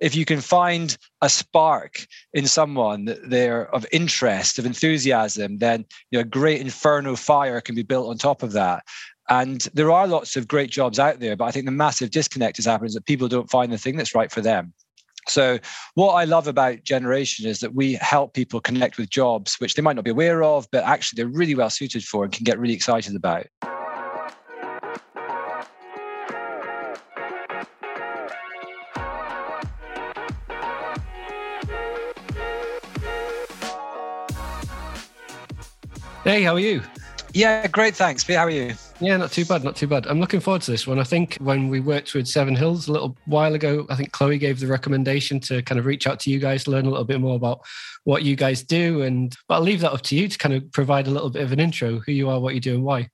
If you can find a spark in someone that they're of interest, of enthusiasm, then you know, a great inferno fire can be built on top of that. And there are lots of great jobs out there, but I think the massive disconnect is happening is that people don't find the thing that's right for them. So, what I love about Generation is that we help people connect with jobs which they might not be aware of, but actually they're really well suited for and can get really excited about. Hey, how are you? Yeah, great. Thanks. How are you? Yeah, not too bad, not too bad. I'm looking forward to this one. I think when we worked with Seven Hills a little while ago, I think Chloe gave the recommendation to kind of reach out to you guys, learn a little bit more about what you guys do. And but I'll leave that up to you to kind of provide a little bit of an intro, who you are, what you do, and why.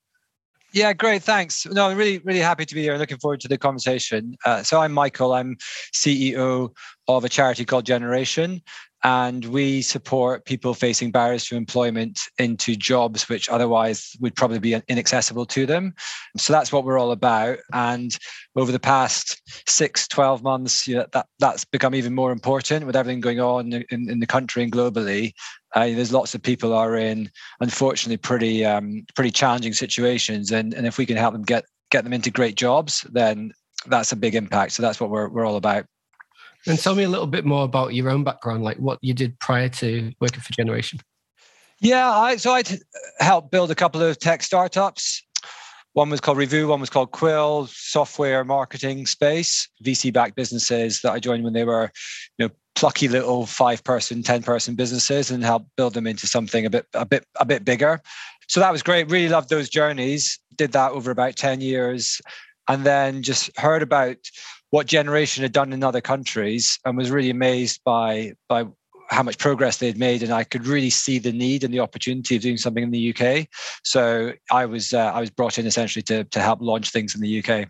Yeah, great. Thanks. No, I'm really, really happy to be here. And looking forward to the conversation. Uh, so I'm Michael. I'm CEO of a charity called Generation and we support people facing barriers to employment into jobs which otherwise would probably be inaccessible to them. So that's what we're all about. And over the past six 12 months you know, that that's become even more important with everything going on in, in the country and globally. Uh, there's lots of people are in unfortunately pretty um, pretty challenging situations. And, and if we can help them get get them into great jobs then that's a big impact. So that's what we're, we're all about and tell me a little bit more about your own background, like what you did prior to working for Generation. Yeah, I, so I helped build a couple of tech startups. One was called Reevoo, one was called Quill, software marketing space, VC-backed businesses that I joined when they were, you know, plucky little five-person, ten-person businesses, and helped build them into something a bit, a bit, a bit bigger. So that was great. Really loved those journeys. Did that over about ten years, and then just heard about what generation had done in other countries and was really amazed by by how much progress they'd made. And I could really see the need and the opportunity of doing something in the UK so I was uh, I was brought in essentially to to help launch things in the UK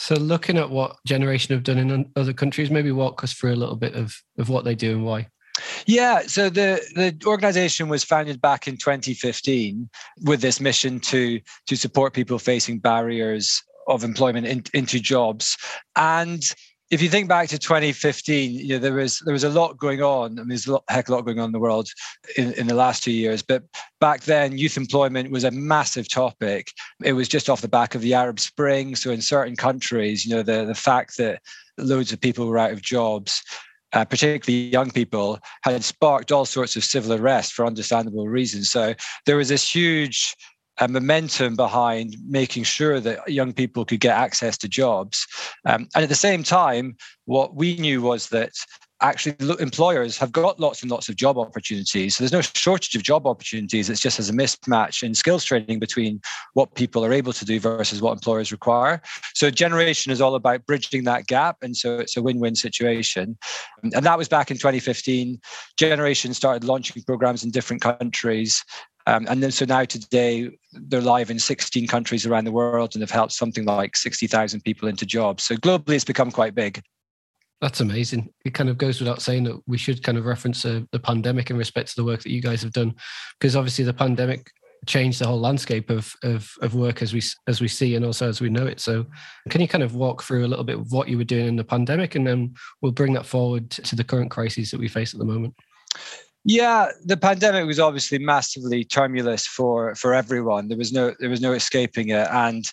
so looking at what generation have done in other countries maybe walk us through a little bit of of what they do and why. Yeah, so the the organization was founded back in 2015 with this mission to to support people facing barriers of employment in, into jobs. And if you think back to 2015, you know, there was there was a lot going on. I mean, there's a lot, heck a lot going on in the world in, in the last two years. But back then, youth employment was a massive topic. It was just off the back of the Arab Spring. So in certain countries, you know, the the fact that loads of people were out of jobs. Uh, particularly young people, had sparked all sorts of civil unrest for understandable reasons. So there was this huge a momentum behind making sure that young people could get access to jobs. Um, and at the same time, what we knew was that actually employers have got lots and lots of job opportunities. So there's no shortage of job opportunities. It's just as a mismatch in skills training between what people are able to do versus what employers require. So generation is all about bridging that gap. And so it's a win-win situation. And that was back in 2015. Generation started launching programs in different countries. Um, and then so now today they're live in 16 countries around the world and have helped something like 60,000 people into jobs. So globally, it's become quite big. That's amazing. It kind of goes without saying that we should kind of reference uh, the pandemic in respect to the work that you guys have done, because obviously the pandemic changed the whole landscape of, of of work as we as we see and also as we know it. So, can you kind of walk through a little bit of what you were doing in the pandemic, and then we'll bring that forward to the current crises that we face at the moment. Yeah, the pandemic was obviously massively tumultuous for for everyone. There was no there was no escaping it, and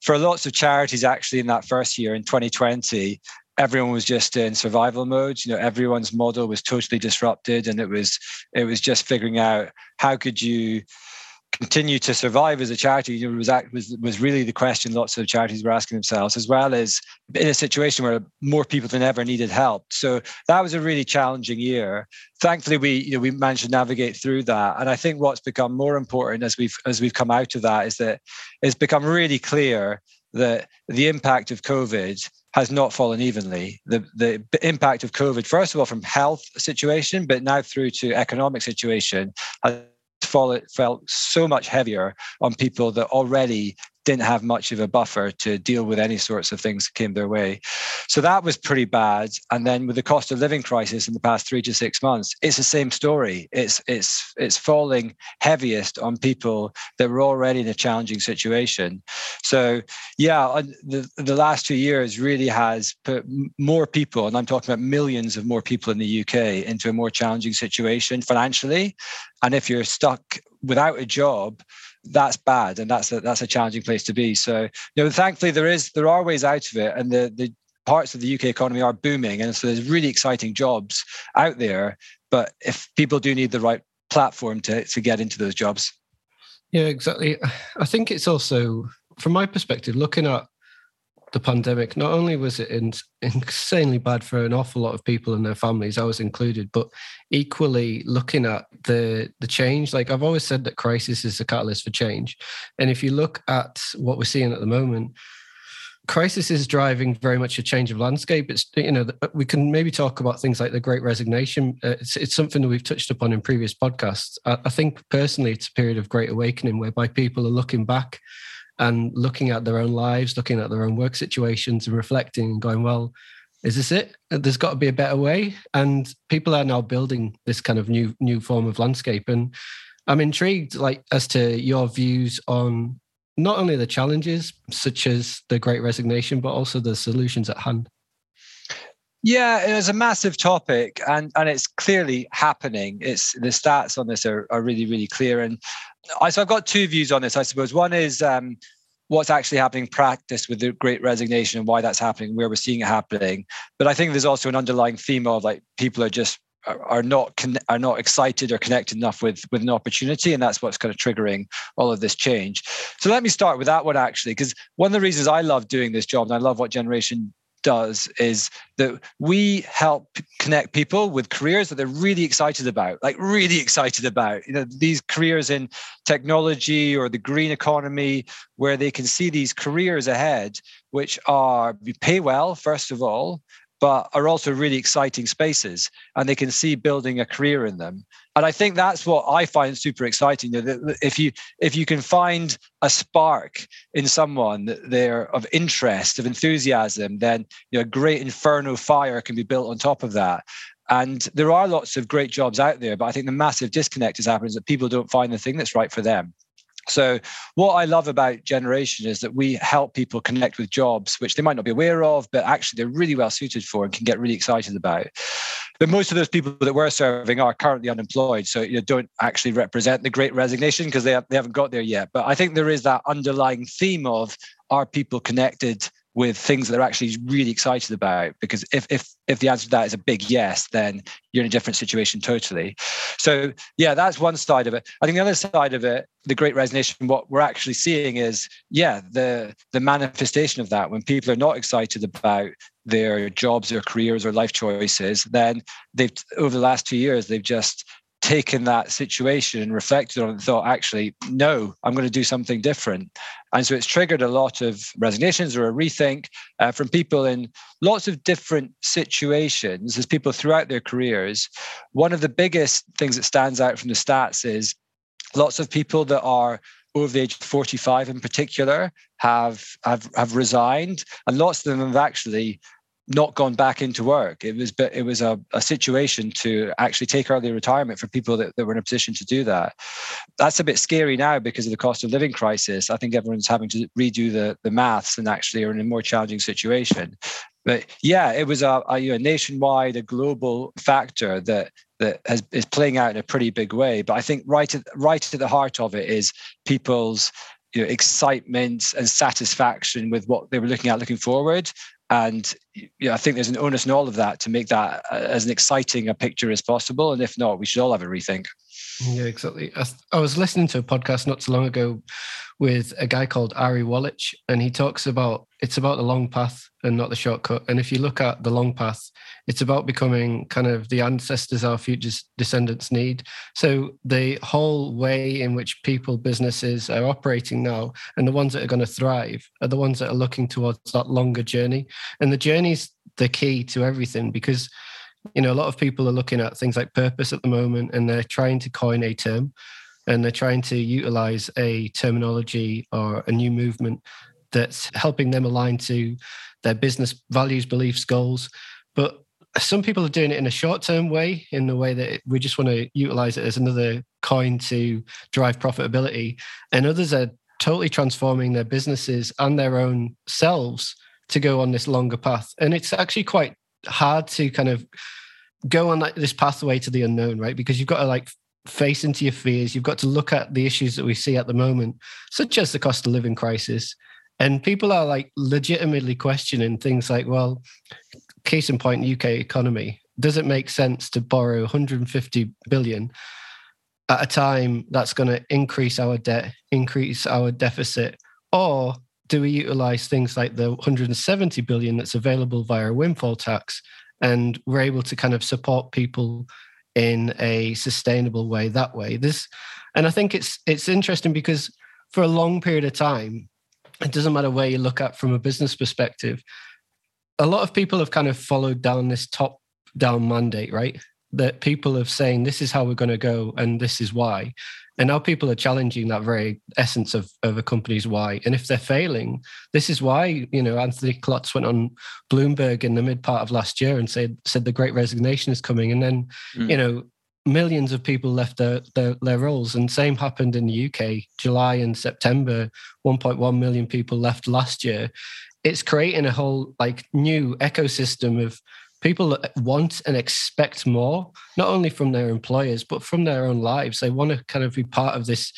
for lots of charities, actually, in that first year in 2020, everyone was just in survival mode. You know, everyone's model was totally disrupted, and it was it was just figuring out how could you continue to survive as a charity you know, was, was was really the question lots of charities were asking themselves, as well as in a situation where more people than ever needed help. So that was a really challenging year. Thankfully, we you know we managed to navigate through that. And I think what's become more important as we've as we've come out of that is that it's become really clear that the impact of COVID has not fallen evenly. The the impact of COVID, first of all, from health situation, but now through to economic situation, has felt so much heavier on people that already didn't have much of a buffer to deal with any sorts of things that came their way. So that was pretty bad. And then with the cost of living crisis in the past three to six months, it's the same story. It's it's it's falling heaviest on people that were already in a challenging situation. So yeah, the, the last two years really has put more people, and I'm talking about millions of more people in the UK, into a more challenging situation financially. And if you're stuck without a job, that's bad and that's a that's a challenging place to be. So you know thankfully there is there are ways out of it and the the parts of the UK economy are booming and so there's really exciting jobs out there but if people do need the right platform to to get into those jobs. Yeah exactly. I think it's also from my perspective looking at the pandemic, not only was it in, insanely bad for an awful lot of people and their families, I was included, but equally looking at the the change. Like I've always said that crisis is a catalyst for change, and if you look at what we're seeing at the moment, crisis is driving very much a change of landscape. It's you know we can maybe talk about things like the Great Resignation. Uh, it's it's something that we've touched upon in previous podcasts. I, I think personally, it's a period of great awakening whereby people are looking back and looking at their own lives, looking at their own work situations and reflecting and going, well, is this it? There's got to be a better way. And people are now building this kind of new new form of landscape. And I'm intrigued like as to your views on not only the challenges such as the great resignation, but also the solutions at hand. Yeah, it was a massive topic and, and it's clearly happening. It's the stats on this are, are really, really clear. And I, so I've got two views on this, I suppose. One is um, what's actually happening in practice with the great resignation and why that's happening, where we're seeing it happening. But I think there's also an underlying theme of like people are just are not are not excited or connected enough with with an opportunity and that's what's kind of triggering all of this change so let me start with that one actually because one of the reasons i love doing this job and i love what generation does is that we help connect people with careers that they're really excited about, like really excited about. You know, these careers in technology or the green economy, where they can see these careers ahead, which are pay well, first of all, but are also really exciting spaces and they can see building a career in them and i think that's what i find super exciting if you if you can find a spark in someone there of interest of enthusiasm then you know a great inferno fire can be built on top of that. And there are lots of great jobs out there but i think the massive disconnect is happening is that people don't find the thing that's right for them so, what I love about Generation is that we help people connect with jobs which they might not be aware of, but actually they're really well suited for and can get really excited about. But most of those people that we're serving are currently unemployed, so you know, don't actually represent the Great Resignation because they have, they haven't got there yet. But I think there is that underlying theme of are people connected with things that they're actually really excited about because if if if the answer to that is a big yes then you're in a different situation totally. So yeah that's one side of it. I think the other side of it the great resignation what we're actually seeing is yeah the the manifestation of that. When people are not excited about their jobs or careers or life choices then they've over the last two years they've just taken that situation and reflected on it and thought, actually, no, I'm going to do something different. And so it's triggered a lot of resignations or a rethink uh, from people in lots of different situations as people throughout their careers. One of the biggest things that stands out from the stats is lots of people that are over the age of 45 in particular have have have resigned and lots of them have actually not gone back into work. It was but it was a, a situation to actually take early retirement for people that, that were in a position to do that. That's a bit scary now because of the cost of living crisis. I think everyone's having to redo the, the maths and actually are in a more challenging situation. But yeah, it was a, a, a nationwide, a global factor that that has, is playing out in a pretty big way. But I think right at right at the heart of it is people's you know, excitement and satisfaction with what they were looking at looking forward. And know, I think there's an onus in all of that to make that uh, as an exciting a picture as possible. And if not, we should all have a rethink. Yeah, exactly. I, I, was listening to a podcast not so long ago with a guy called Ari Wallach, and he talks about it's about the long path and not the shortcut. And if you look at the long path, it's about becoming kind of the ancestors our future descendants need. So the whole way in which people, businesses are operating now, and the ones that are going to thrive, are the ones that are looking towards that longer journey. And the journey's the key to everything because you know, a lot of people are looking at things like purpose at the moment and they're trying to coin a term and they're trying to utilize a terminology or a new movement that's helping them align to their business values, beliefs, goals. But some people are doing it in a short term way, in the way that we just want to utilize it as another coin to drive profitability. And others are totally transforming their businesses and their own selves to go on this longer path. And it's actually quite hard to kind of go on like this pathway to the unknown, right? Because you've got to like face into your fears. You've got to look at the issues that we see at the moment, such as the cost of living crisis. And people are like legitimately questioning things like, well, case in point, UK economy. Does it make sense to borrow 150 billion at a time that's going to increase our debt, increase our deficit, or do we utilize things like the 170 billion that's available via a windfall tax and we're able to kind of support people in a sustainable way that way. This and i think it's it's interesting because for a long period of time it doesn't matter where you look at from a business perspective a lot of people have kind of followed down this top down mandate right? That people have saying this is how we're going to go and this is why and now people are challenging that very essence of, of a company's why. And if they're failing, this is why, you know, Anthony Klotz went on Bloomberg in the mid part of last year and said said the great resignation is coming. And then, mm. you know, millions of people left their, their, their roles. And same happened in the UK, July and September, 1.1 million people left last year. It's creating a whole like new ecosystem of people want and expect more, not only from their employers, but from their own lives. They want to kind of be part of this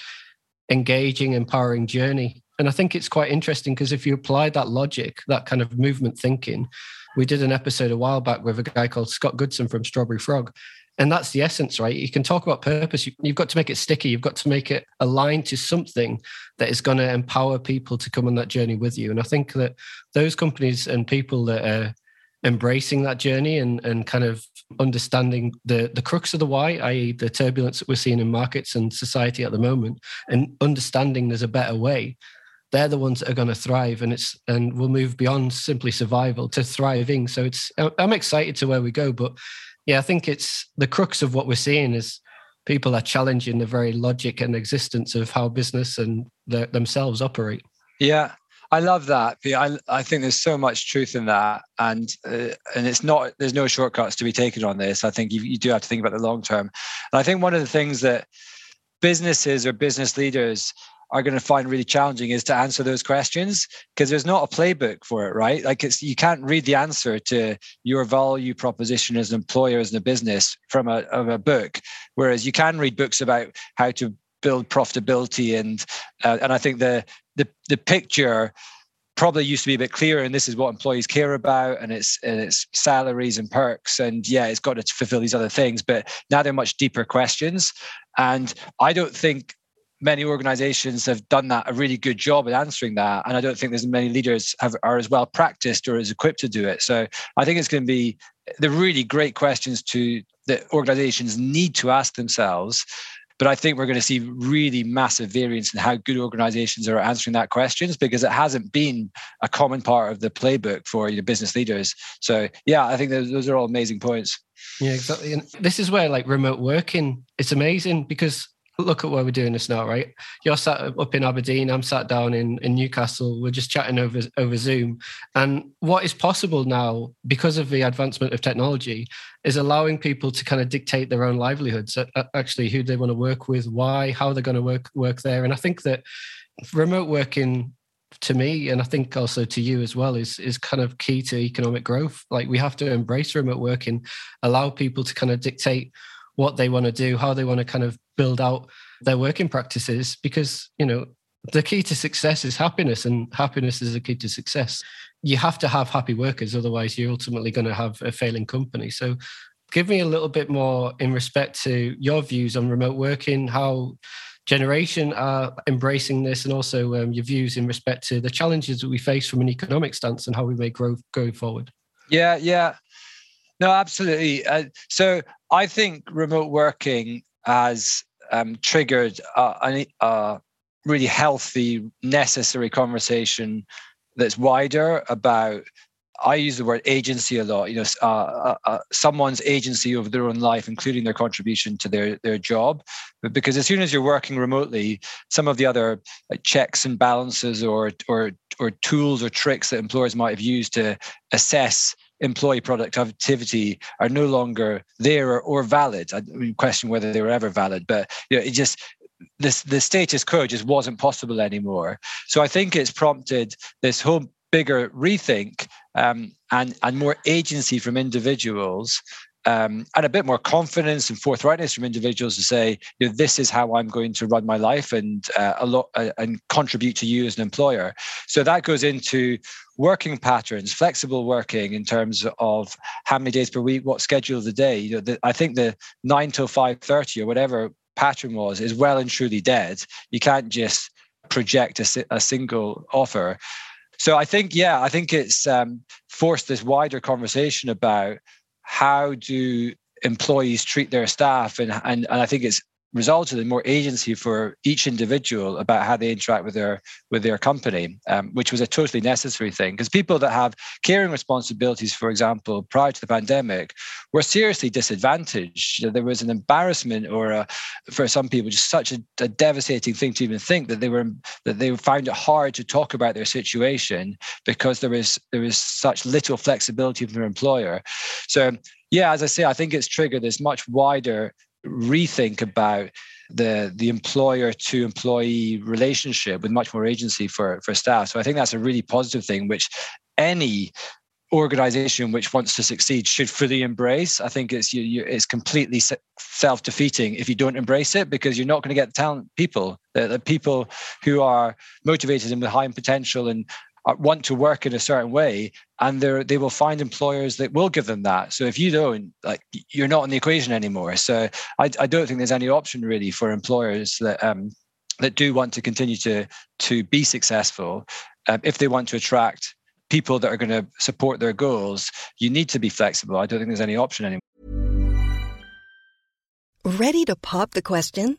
engaging, empowering journey. And I think it's quite interesting because if you apply that logic, that kind of movement thinking, we did an episode a while back with a guy called Scott Goodson from Strawberry Frog. And that's the essence, right? You can talk about purpose. You've got to make it sticky. You've got to make it aligned to something that is going to empower people to come on that journey with you. And I think that those companies and people that are embracing that journey and and kind of understanding the the crux of the why, i.e., the turbulence that we're seeing in markets and society at the moment, and understanding there's a better way. They're the ones that are going to thrive, and it's and we'll move beyond simply survival to thriving. So it's I'm excited to where we go, but yeah, I think it's the crux of what we're seeing is people are challenging the very logic and existence of how business and the, themselves operate. Yeah, I love that. I I think there's so much truth in that, and uh, and it's not there's no shortcuts to be taken on this. I think you, you do have to think about the long term, and I think one of the things that businesses or business leaders are going to find really challenging is to answer those questions because there's not a playbook for it, right? Like it's you can't read the answer to your value proposition as an employer as a business from a, of a book, whereas you can read books about how to build profitability and uh, and I think the the the picture probably used to be a bit clearer and this is what employees care about and it's and it's salaries and perks and yeah it's got to fulfill these other things but now they're much deeper questions. And i don't think many organizations have done that a really good job at answering that and i don't think there's many leaders have, are as well practiced or as equipped to do it. So i think it's going to be the really great questions to that organizations need to ask themselves but I think we're going to see really massive variance in how good organizations are answering that questions because it hasn't been a common part of the playbook for you know, business leaders. So yeah, I think those, those are all amazing points. Yeah, exactly. And this is where like remote working, it's amazing because look at where we're doing this now, right? You're sat up in Aberdeen, I'm sat down in, in Newcastle. We're just chatting over over Zoom. And what is possible now, because of the advancement of technology, is allowing people to kind of dictate their own livelihoods, actually who they want to work with, why, how they're going to work work there. And I think that remote working to me, and I think also to you as well, is is kind of key to economic growth. Like we have to embrace remote working, allow people to kind of dictate what they want to do, how they want to kind of build out their working practices. Because, you know, the key to success is happiness, and happiness is the key to success. You have to have happy workers, otherwise, you're ultimately going to have a failing company. So, give me a little bit more in respect to your views on remote working, how generation are embracing this, and also um, your views in respect to the challenges that we face from an economic stance and how we may grow going forward. Yeah, yeah. No, absolutely. Uh, so I think remote working has um, triggered a, a, really healthy, necessary conversation that's wider about. I use the word agency a lot. You know, uh, uh, uh, someone's agency over their own life, including their contribution to their their job. But because as soon as you're working remotely, some of the other like, checks and balances, or or or tools or tricks that employers might have used to assess employee productivity are no longer there or, or valid. I question whether they were ever valid, but you know, it just this the status quo just wasn't possible anymore. So I think it's prompted this whole bigger rethink um, and and more agency from individuals um, and a bit more confidence and forthrightness from individuals to say, you know, this is how I'm going to run my life and uh, a lot uh, and contribute to you as an employer. So that goes into working patterns, flexible working in terms of how many days per week, what schedule of the day. You know, the, I think the nine till five thirty or whatever pattern was is well and truly dead. You can't just project a, a single offer. So I think, yeah, I think it's um, forced this wider conversation about how do employees treat their staff? And, and, and I think it's resulted in more agency for each individual about how they interact with their with their company, um, which was a totally necessary thing. Because people that have caring responsibilities, for example, prior to the pandemic, were seriously disadvantaged. There was an embarrassment, or a, for some people, just such a, a, devastating thing to even think that they were that they found it hard to talk about their situation because there was there was such little flexibility from their employer. So yeah, as I say, I think it's triggered this much wider rethink about the the employer to employee relationship with much more agency for for staff. So I think that's a really positive thing, which any organization which wants to succeed should fully embrace. I think it's you, you, it's completely self defeating if you don't embrace it because you're not going to get talent people, the, the people who are motivated and with high potential and want to work in a certain way and they they will find employers that will give them that. So if you don't like you're not in the equation anymore. So i, I don't think there's any option really for employers that um, that do want to continue to to be successful. Um, if they want to attract people that are going to support their goals you need to be flexible. I don't think there's any option anymore. Ready to pop the question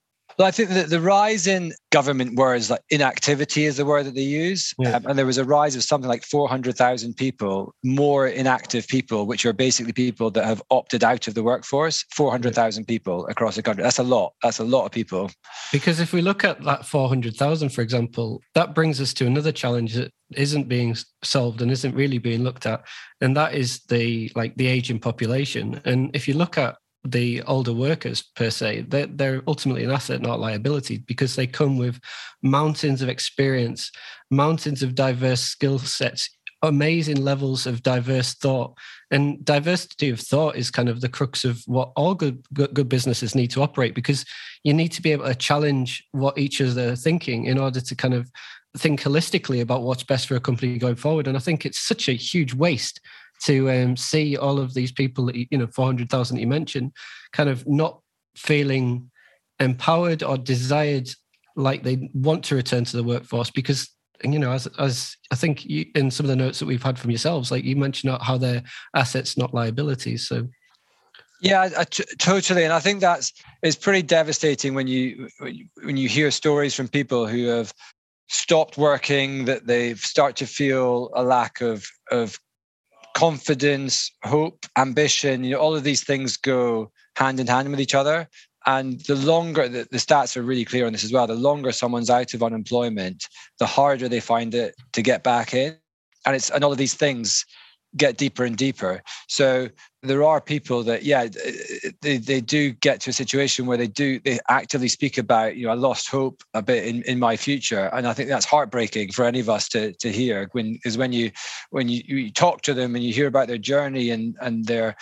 Well, I think that the rise in government words like inactivity is the word that they use. Yeah. Um, and there was a rise of something like 400,000 people, more inactive people, which are basically people that have opted out of the workforce. 400,000 people across the country. That's a lot. That's a lot of people. Because if we look at that 400,000, for example, that brings us to another challenge that isn't being solved and isn't really being looked at. And that is the like the aging population. And if you look at the older workers per se they're, they're ultimately an asset not liability because they come with mountains of experience mountains of diverse skill sets amazing levels of diverse thought. And diversity of thought is kind of the crux of what all good, good, good businesses need to operate because you need to be able to challenge what each other are thinking in order to kind of think holistically about what's best for a company going forward. And i think it's such a huge waste to um, see all of these people you know 400,000 you mentioned kind of not feeling empowered or desired like they want to return to the workforce because you know as as I think you, in some of the notes that we've had from yourselves like you mentioned how they're assets not liabilities so. Yeah, I, t- totally, and I think that's it's pretty devastating when you when you hear stories from people who have stopped working that they've start to feel a lack of of confidence, hope, ambition, you know, all of these things go hand in hand with each other. And the longer the, the stats are really clear on this as well, the longer someone's out of unemployment, the harder they find it to get back in. And it's and all of these things get deeper and deeper. So there are people that, yeah, they, they do get to a situation where they do, they actively speak about, you know, I lost hope a bit in, in my future. And I think that's heartbreaking for any of us to, to hear when, is when you, when you, you talk to them and you hear about their journey and, and their,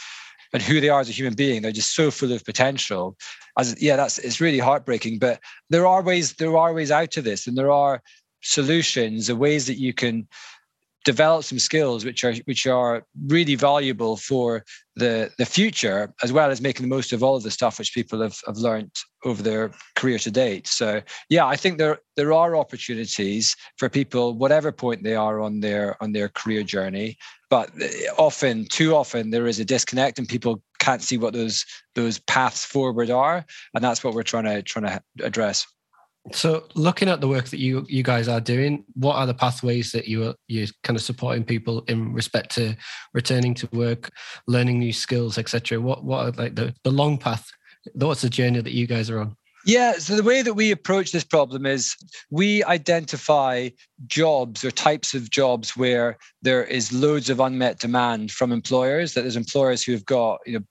and who they are as a human being, they're just so full of potential. As yeah, that's it's really heartbreaking. But there are ways, there are ways out of this, and there are solutions, the ways that you can develop some skills which are which are really valuable for the the future as well as making the most of all of the stuff which people have, have learned over their career to date. So yeah i think there there are opportunities for people whatever point they are on their on their career journey but eh, often too often there is a disconnect and people can't see what those those paths forward are and that's what we're trying to trying to address so, looking at the work that you you guys are doing, what are the pathways that you are you kind of supporting people in respect to returning to work, learning new skills, etc. What what are like the the long path? What's the journey that you guys are on? Yeah, so the way that we approach this problem is we identify jobs or types of jobs where there is loads of unmet demand from employers, that there's employers who have got you know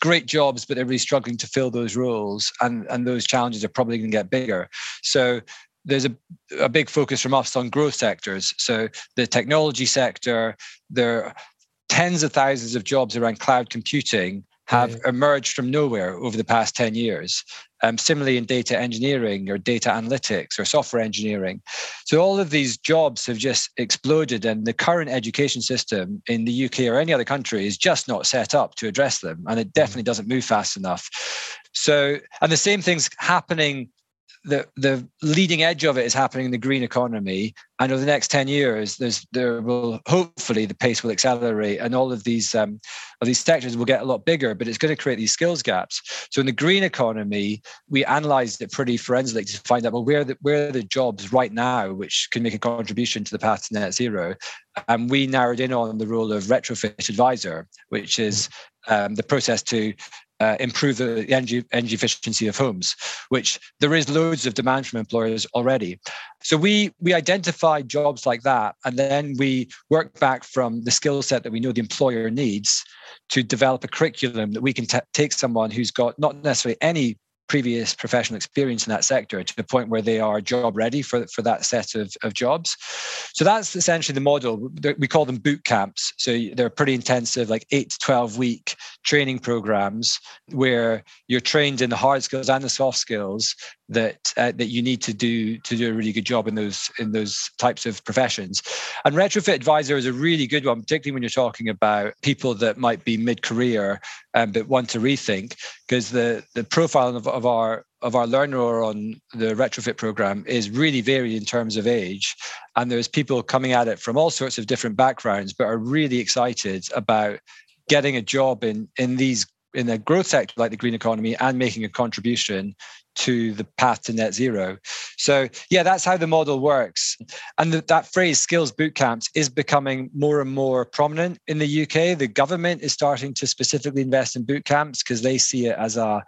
great jobs, but they're really struggling to fill those roles, and and those challenges are probably going to get bigger. So there's a, a big focus from us on growth sectors. So the technology sector, there are tens of thousands of jobs around cloud computing have yeah. emerged from nowhere over the past 10 years. Um, similarly, in data engineering or data analytics or software engineering. So, all of these jobs have just exploded, and the current education system in the UK or any other country is just not set up to address them. And it mm. definitely doesn't move fast enough. So, and the same thing's happening the the leading edge of it is happening in the green economy. And over the next 10 years there's there will hopefully the pace will accelerate and all of these um, of these sectors will get a lot bigger but it's going to create these skills gaps. So in the green economy we analyzed it pretty forensically to find out well where the where are the jobs right now which can make a contribution to the path to net zero? And we narrowed in on the role of retrofit advisor which is um, the process to uh, improve the energy, energy efficiency of homes, which there is loads of demand from employers already. So we we identify jobs like that, and then we work back from the skill set that we know the employer needs to develop a curriculum that we can t- take someone who's got not necessarily any previous professional experience in that sector to the point where they are job ready for, for that set of, of jobs. So that's essentially the model. We call them boot camps. So they're pretty intensive, like eight to 12 week training programs where you're trained in the hard skills and the soft skills that uh, that you need to do to do a really good job in those in those types of professions. And retrofit advisor is a really good one, particularly when you're talking about people that might be mid-career um, but want to rethink, because the the profile of, of our of our learner on the retrofit program is really varied in terms of age. And there's people coming at it from all sorts of different backgrounds, but are really excited about getting a job in, in these in a growth sector like the green economy and making a contribution to the path to net zero. So, yeah, that's how the model works. And the, that phrase skills boot camps is becoming more and more prominent in the UK. The government is starting to specifically invest in boot camps because they see it as a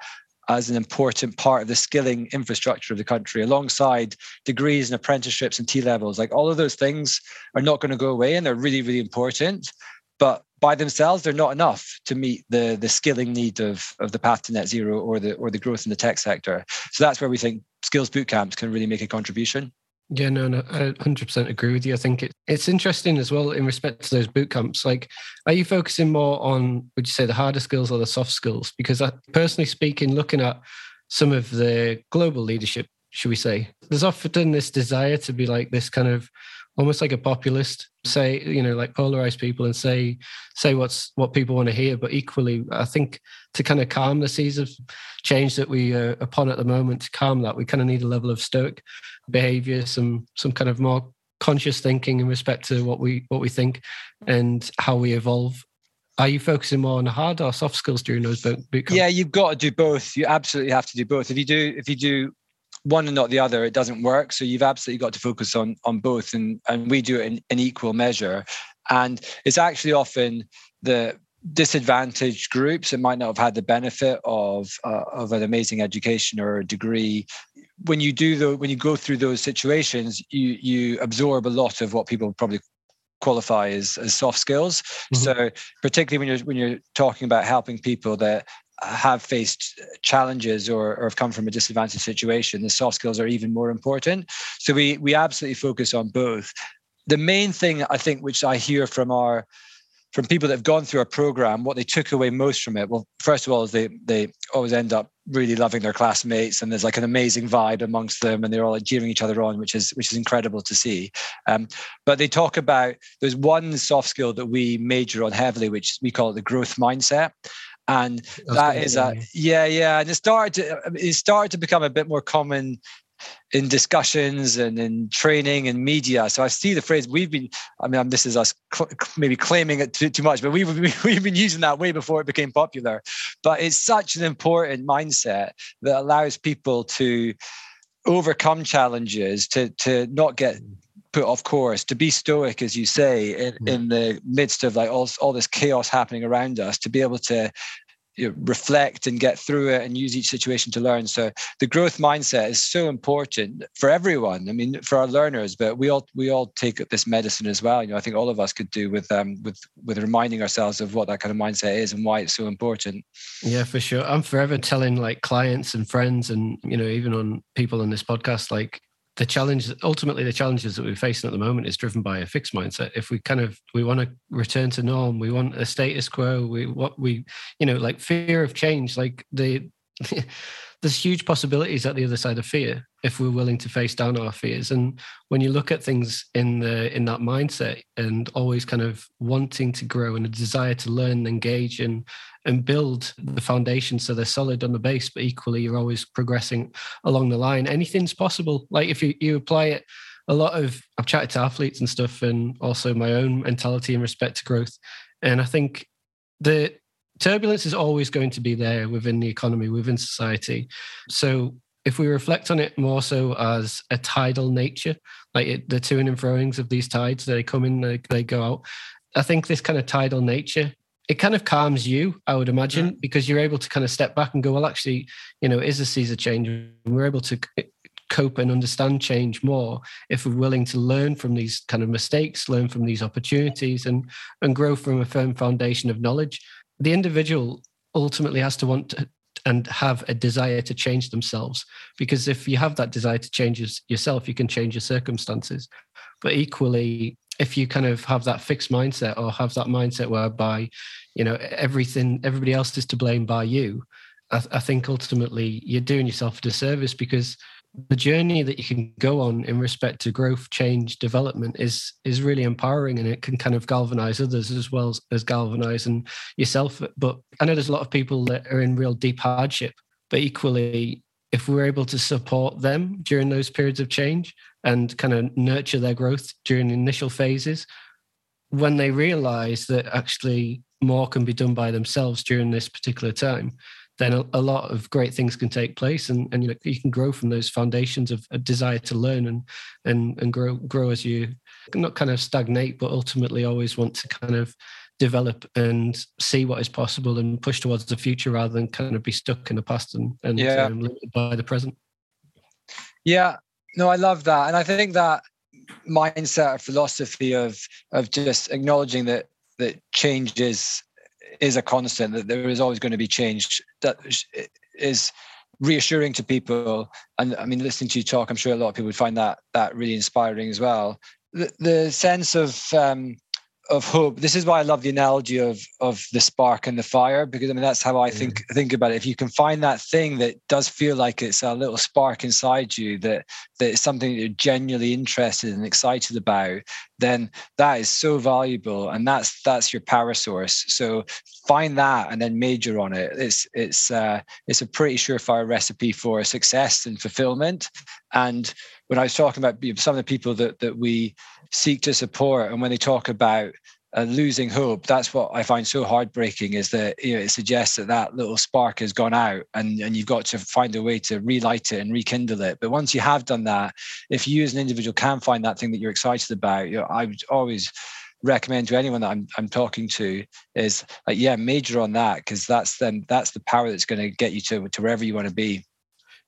as an important part of the skilling infrastructure of the country, alongside degrees and apprenticeships and T levels. Like all of those things are not going to go away and they're really, really important. But by themselves, they're not enough to meet the, the skilling need of, of the path to net zero or the or the growth in the tech sector. So that's where we think skills boot camps can really make a contribution. Yeah, no, no, I 100% agree with you. I think it, it's interesting as well in respect to those boot camps. Like, are you focusing more on, would you say, the harder skills or the soft skills? Because I, personally speaking, looking at some of the global leadership, should we say, there's often this desire to be like this kind of almost like a populist mm. say you know like polarize people and say say what's what people want to hear but equally i think to kind of calm the seas of change that we are upon at the moment to calm that we kind of need a level of stoic behavior some some kind of more conscious thinking in respect to what we what we think and how we evolve are you focusing more on hard or soft skills during those boot camps? Yeah, you've got to do both. You absolutely have to do both. If you do, if you do one and not the other, it doesn't work. So you've absolutely got to focus on on both, and and we do it in, in equal measure. And it's actually often the disadvantaged groups that might not have had the benefit of uh, of an amazing education or a degree when you do the when you go through those situations you you absorb a lot of what people probably qualify as, as soft skills mm-hmm. so particularly when you're when you're talking about helping people that have faced challenges or, or have come from a disadvantaged situation, the soft skills are even more important. So we we absolutely focus on both. The main thing I think, which I hear from our from people that have gone through our program, what they took away most from it, well, first of all, is they they always end up really loving their classmates, and there's like an amazing vibe amongst them, and they're all like cheering each other on, which is which is incredible to see. Um, but they talk about there's one soft skill that we major on heavily, which we call it the growth mindset, and that is a yeah yeah and it started to um, it started to become a bit more common in discussions and in training and media. So I see the phrase we've been, I mean, this is us cl- maybe claiming it too, too much, but we've, we've been using that way before it became popular. But it's such an important mindset that allows people to overcome challenges, to, to not get mm. Put off course, to be stoic, as you say, in, mm. in the midst of like all, all this chaos happening around us, to be able to you know, reflect and get through it and use each situation to learn. So the growth mindset is so important for everyone. I mean, for our learners, but we all we all take this medicine as well. You know, I think all of us could do with um with with reminding ourselves of what that kind of mindset is and why it's so important. Yeah, for sure. I'm forever telling like clients and friends and you know even on people on this podcast like the challenge ultimately the challenges that we're facing at the moment is driven by a fixed mindset. If we kind of we want to return to norm we want a status quo we what we you know like fear of change like the there's huge possibilities at the other side of fear if we're willing to face down our fears. And when you look at things in the in that mindset and always kind of wanting to grow and a desire to learn and engage and and build the foundation so they're solid on the base but equally you're always progressing along the line. Anything's possible. Like if you, you apply it a lot of i've chatted to athletes and stuff and also my own mentality in respect to growth. And i think the turbulence is always going to be there within the economy within society. So if we reflect on it more so as a tidal nature, like it, the to and froings of these tides, they come in, they, they go out. I think this kind of tidal nature, it kind of calms you, I would imagine, yeah. because you're able to kind of step back and go, well, actually, you know, is a Caesar change? We're able to cope and understand change more if we're willing to learn from these kind of mistakes, learn from these opportunities, and and grow from a firm foundation of knowledge. The individual ultimately has to want to, and have a desire to change themselves. Because if you have that desire to change yourself, you can change your circumstances. But equally, if you kind of have that fixed mindset or have that mindset whereby, you know, everything, everybody else is to blame by you, I, I think ultimately you're doing yourself a disservice because the journey that you can go on in respect to growth, change, development is is really empowering, and it can kind of galvanize others as well as, as galvanizing yourself. But I know there's a lot of people that are in real deep hardship, but equally, if we're able to support them during those periods of change and kind of nurture their growth during the initial phases, when they realize that actually more can be done by themselves during this particular time, then a, a, lot of great things can take place and, and you know you can grow from those foundations of a desire to learn and and and grow grow as you not kind of stagnate but ultimately always want to kind of develop and see what is possible and push towards the future rather than kind of be stuck in the past and, and yeah. um, limited by the present yeah no i love that. And i think that mindset or philosophy of of just acknowledging that that change is is a constant that there is always going to be change that is reassuring to people. And i mean listening to you talk i'm sure a lot of people would find that that really inspiring as well. The, the sense of um, of hope. This is why I love the analogy of of the spark and the fire because I mean that's how I think think about it. If you can find that thing that does feel like it's a little spark inside you that that is something that you're genuinely interested and excited about, then that is so valuable and that's that's your power source. So find that and then major on it. It's it's uh, it's a pretty surefire recipe for success and fulfillment. And when I was talking about some of the people that that we seek to support, and when they talk about uh, losing hope, that's what I find so heartbreaking. Is that you know it suggests that that little spark has gone out, and and you've got to find a way to relight it and rekindle it. But once you have done that, if you as an individual can find that thing that you're excited about, you know, I would always recommend to anyone that I'm I'm talking to is like yeah major on that because that's then that's the power that's going to get you to to wherever you want to be.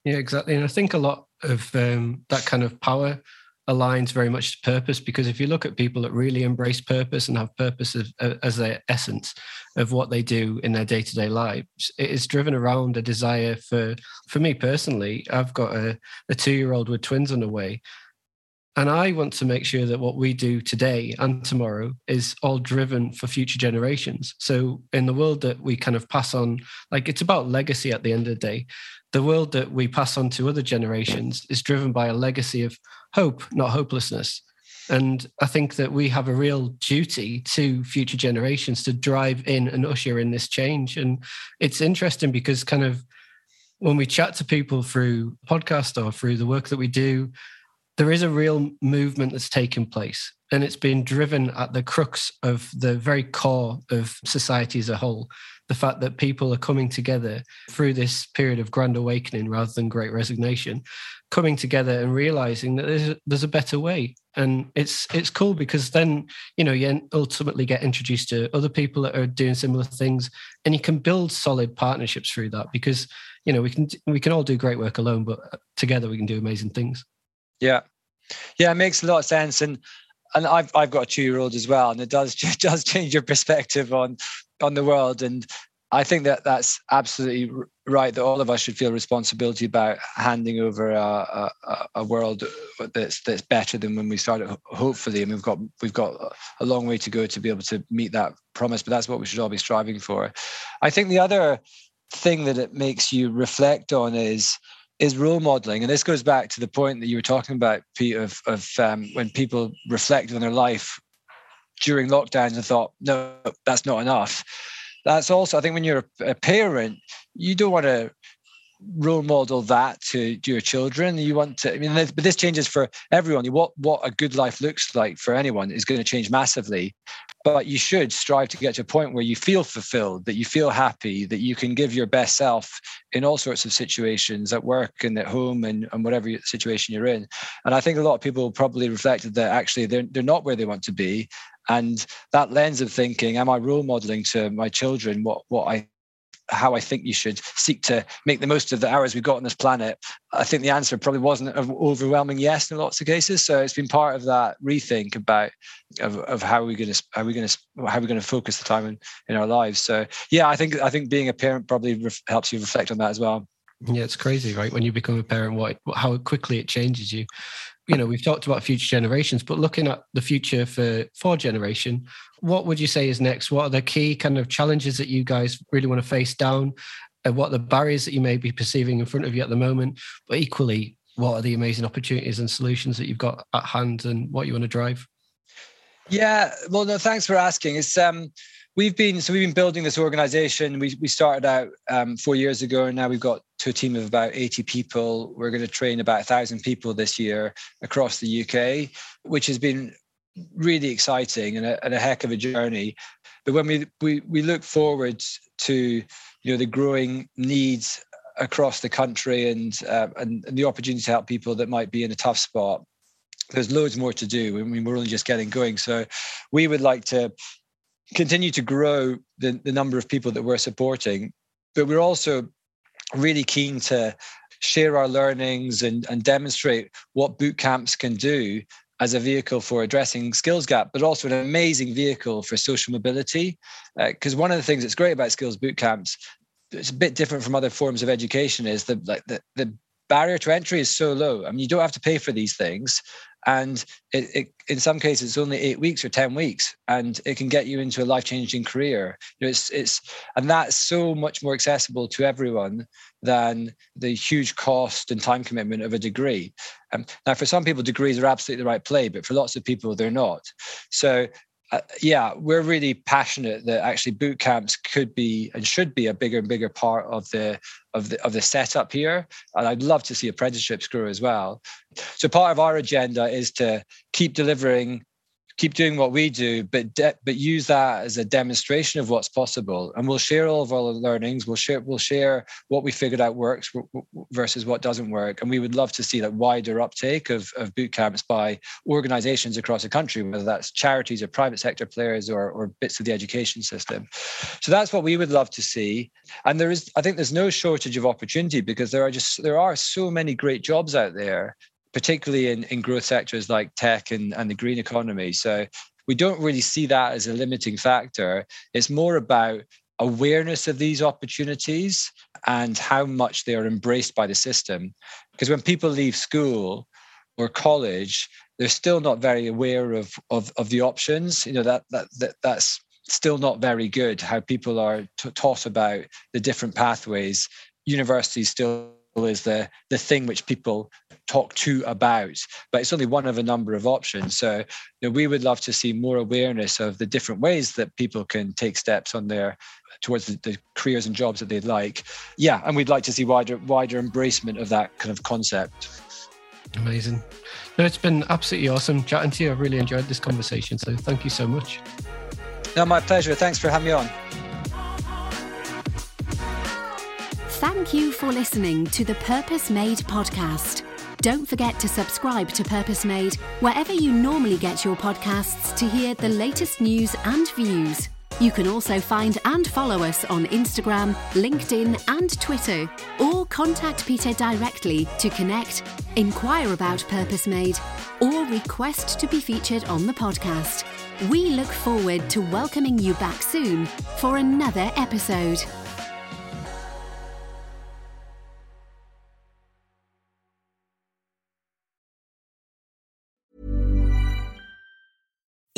Yeah, exactly. And I think a lot of um, that kind of power aligns very much to purpose because if you look at people that really embrace purpose and have purpose as, as their essence of what they do in their day-to-day lives it is driven around a desire for for me personally i've got a, a two-year-old with twins on the way and I want to make sure that what we do today and tomorrow is all driven for future generations. So, in the world that we kind of pass on, like it's about legacy at the end of the day. The world that we pass on to other generations is driven by a legacy of hope, not hopelessness. And I think that we have a real duty to future generations to drive in and usher in this change. And it's interesting because, kind of, when we chat to people through podcast or through the work that we do, there is a real movement that's taken place and it's been driven at the crux of the very core of society as a whole. The fact that people are coming together through this period of grand awakening rather than great resignation coming together and realizing that there's, there's a better way. And it's it's cool because then you know you ultimately get introduced to other people that are doing similar things and you can build solid partnerships through that because you know we can we can all do great work alone but together we can do amazing things yeah, yeah, it makes a lot of sense, and and I've I've got a two year old as well, and it does it does change your perspective on on the world, and I think that that's absolutely right. That all of us should feel responsibility about handing over a, a, a world that's that's better than when we started. Hopefully, and we've got we've got a long way to go to be able to meet that promise. But that's what we should all be striving for. I think the other thing that it makes you reflect on is is role modeling. And this goes back to the point that you were talking about pete of, of um, when people reflect on their life during lockdowns and thought no that's not enough. That's also i think when you're a parent you don't want to role model that to, your children? You want to i mean but this changes for everyone. What what a good life looks like for anyone is going to change massively but you should strive to get to a point where you feel fulfilled that you feel happy that you can give your best self in all sorts of situations at work and at home and, and whatever situation you're in. And i think a lot of people probably reflected that actually they're, they're not where they want to be. And that lens of thinking am i role modeling to my children what what i how I think you should seek to make the most of the hours we've got on this planet, I think the answer probably wasn't an overwhelming yes in lots of cases. So it's been part of that rethink about of, of how we're going to how we're going to how are we're going to focus the time in, in our lives. So yeah, I think I think being a parent probably ref, helps you reflect on that as well. Yeah, it's crazy, right? When you become a parent, what how quickly it changes you. You know, we've talked about future generations, but looking at the future for for generation, what would you say is next? What are the key kind of challenges that you guys really want to face down? And what are the barriers that you may be perceiving in front of you at the moment? But equally, what are the amazing opportunities and solutions that you've got at hand and what you want to drive? Yeah, well, no, thanks for asking. It's um, we've been so we've been building this organization. We we started out um, four years ago, and now we've got to a team of about eighty people. We're going to train about thousand people this year across the UK, which has been really exciting and a, and a heck of a journey. But when we we we look forward to you know the growing needs across the country and, uh, and, and the opportunity to help people that might be in a tough spot there's loads more to do. I mean, we're only just getting going. So we would like to continue to grow the, the number of people that we're supporting, but we're also really keen to share our learnings and, and demonstrate what boot camps can do as a vehicle for addressing skills gap, but also an amazing vehicle for social mobility. Because uh, one of the things that's great about skills boot camps, it's a bit different from other forms of education, is that like the, the barrier to entry is so low. I mean, you don't have to pay for these things and it, it, in some cases it's only eight weeks or 10 weeks and it can get you into a life-changing career. You know, it's, it's and that's so much more accessible to everyone than the huge cost and time commitment of a degree. Um, now for some people degrees are absolutely the right play but for lots of people they're not. So uh, yeah, we're really passionate that actually boot camps could be and should be a bigger and bigger part of the of the of the setup here. And I'd love to see apprenticeships grow as well. So part of our agenda is to keep delivering keep doing what we do, but de- but use that as a demonstration of what's possible. And we'll share all of our learnings. We'll share we'll share what we figured out works versus what doesn't work. And we would love to see that wider uptake of, of boot camps by organizations across the country, whether that's charities or private sector players or, or bits of the education system. So that's what we would love to see. And there is, I think there's no shortage of opportunity because there are just there are so many great jobs out there particularly in, in growth sectors like tech and, and the green economy. So we don't really see that as a limiting factor. It's more about awareness of these opportunities and how much they are embraced by the system. Because when people leave school or college, they're still not very aware of, of, of the options. You know, that, that, that that's still not very good how people are t- taught about the different pathways. Universities still is the the thing which people talk to about but it's only one of a number of options. So you know, we would love to see more awareness of the different ways that people can take steps on their towards the, the careers and jobs that they'd like. Yeah and we'd like to see wider wider embracement of that kind of concept. Amazing. No it's been absolutely awesome chatting to you. I really enjoyed this conversation so thank you so much. No my pleasure. Thanks for having me on Thank you for listening to the Purpose Made podcast. Don't forget to subscribe to Purpose Made wherever you normally get your podcasts to hear the latest news and views. You can also find and follow us on Instagram, LinkedIn, and Twitter, or contact Peter directly to connect, inquire about Purpose Made, or request to be featured on the podcast. We look forward to welcoming you back soon for another episode.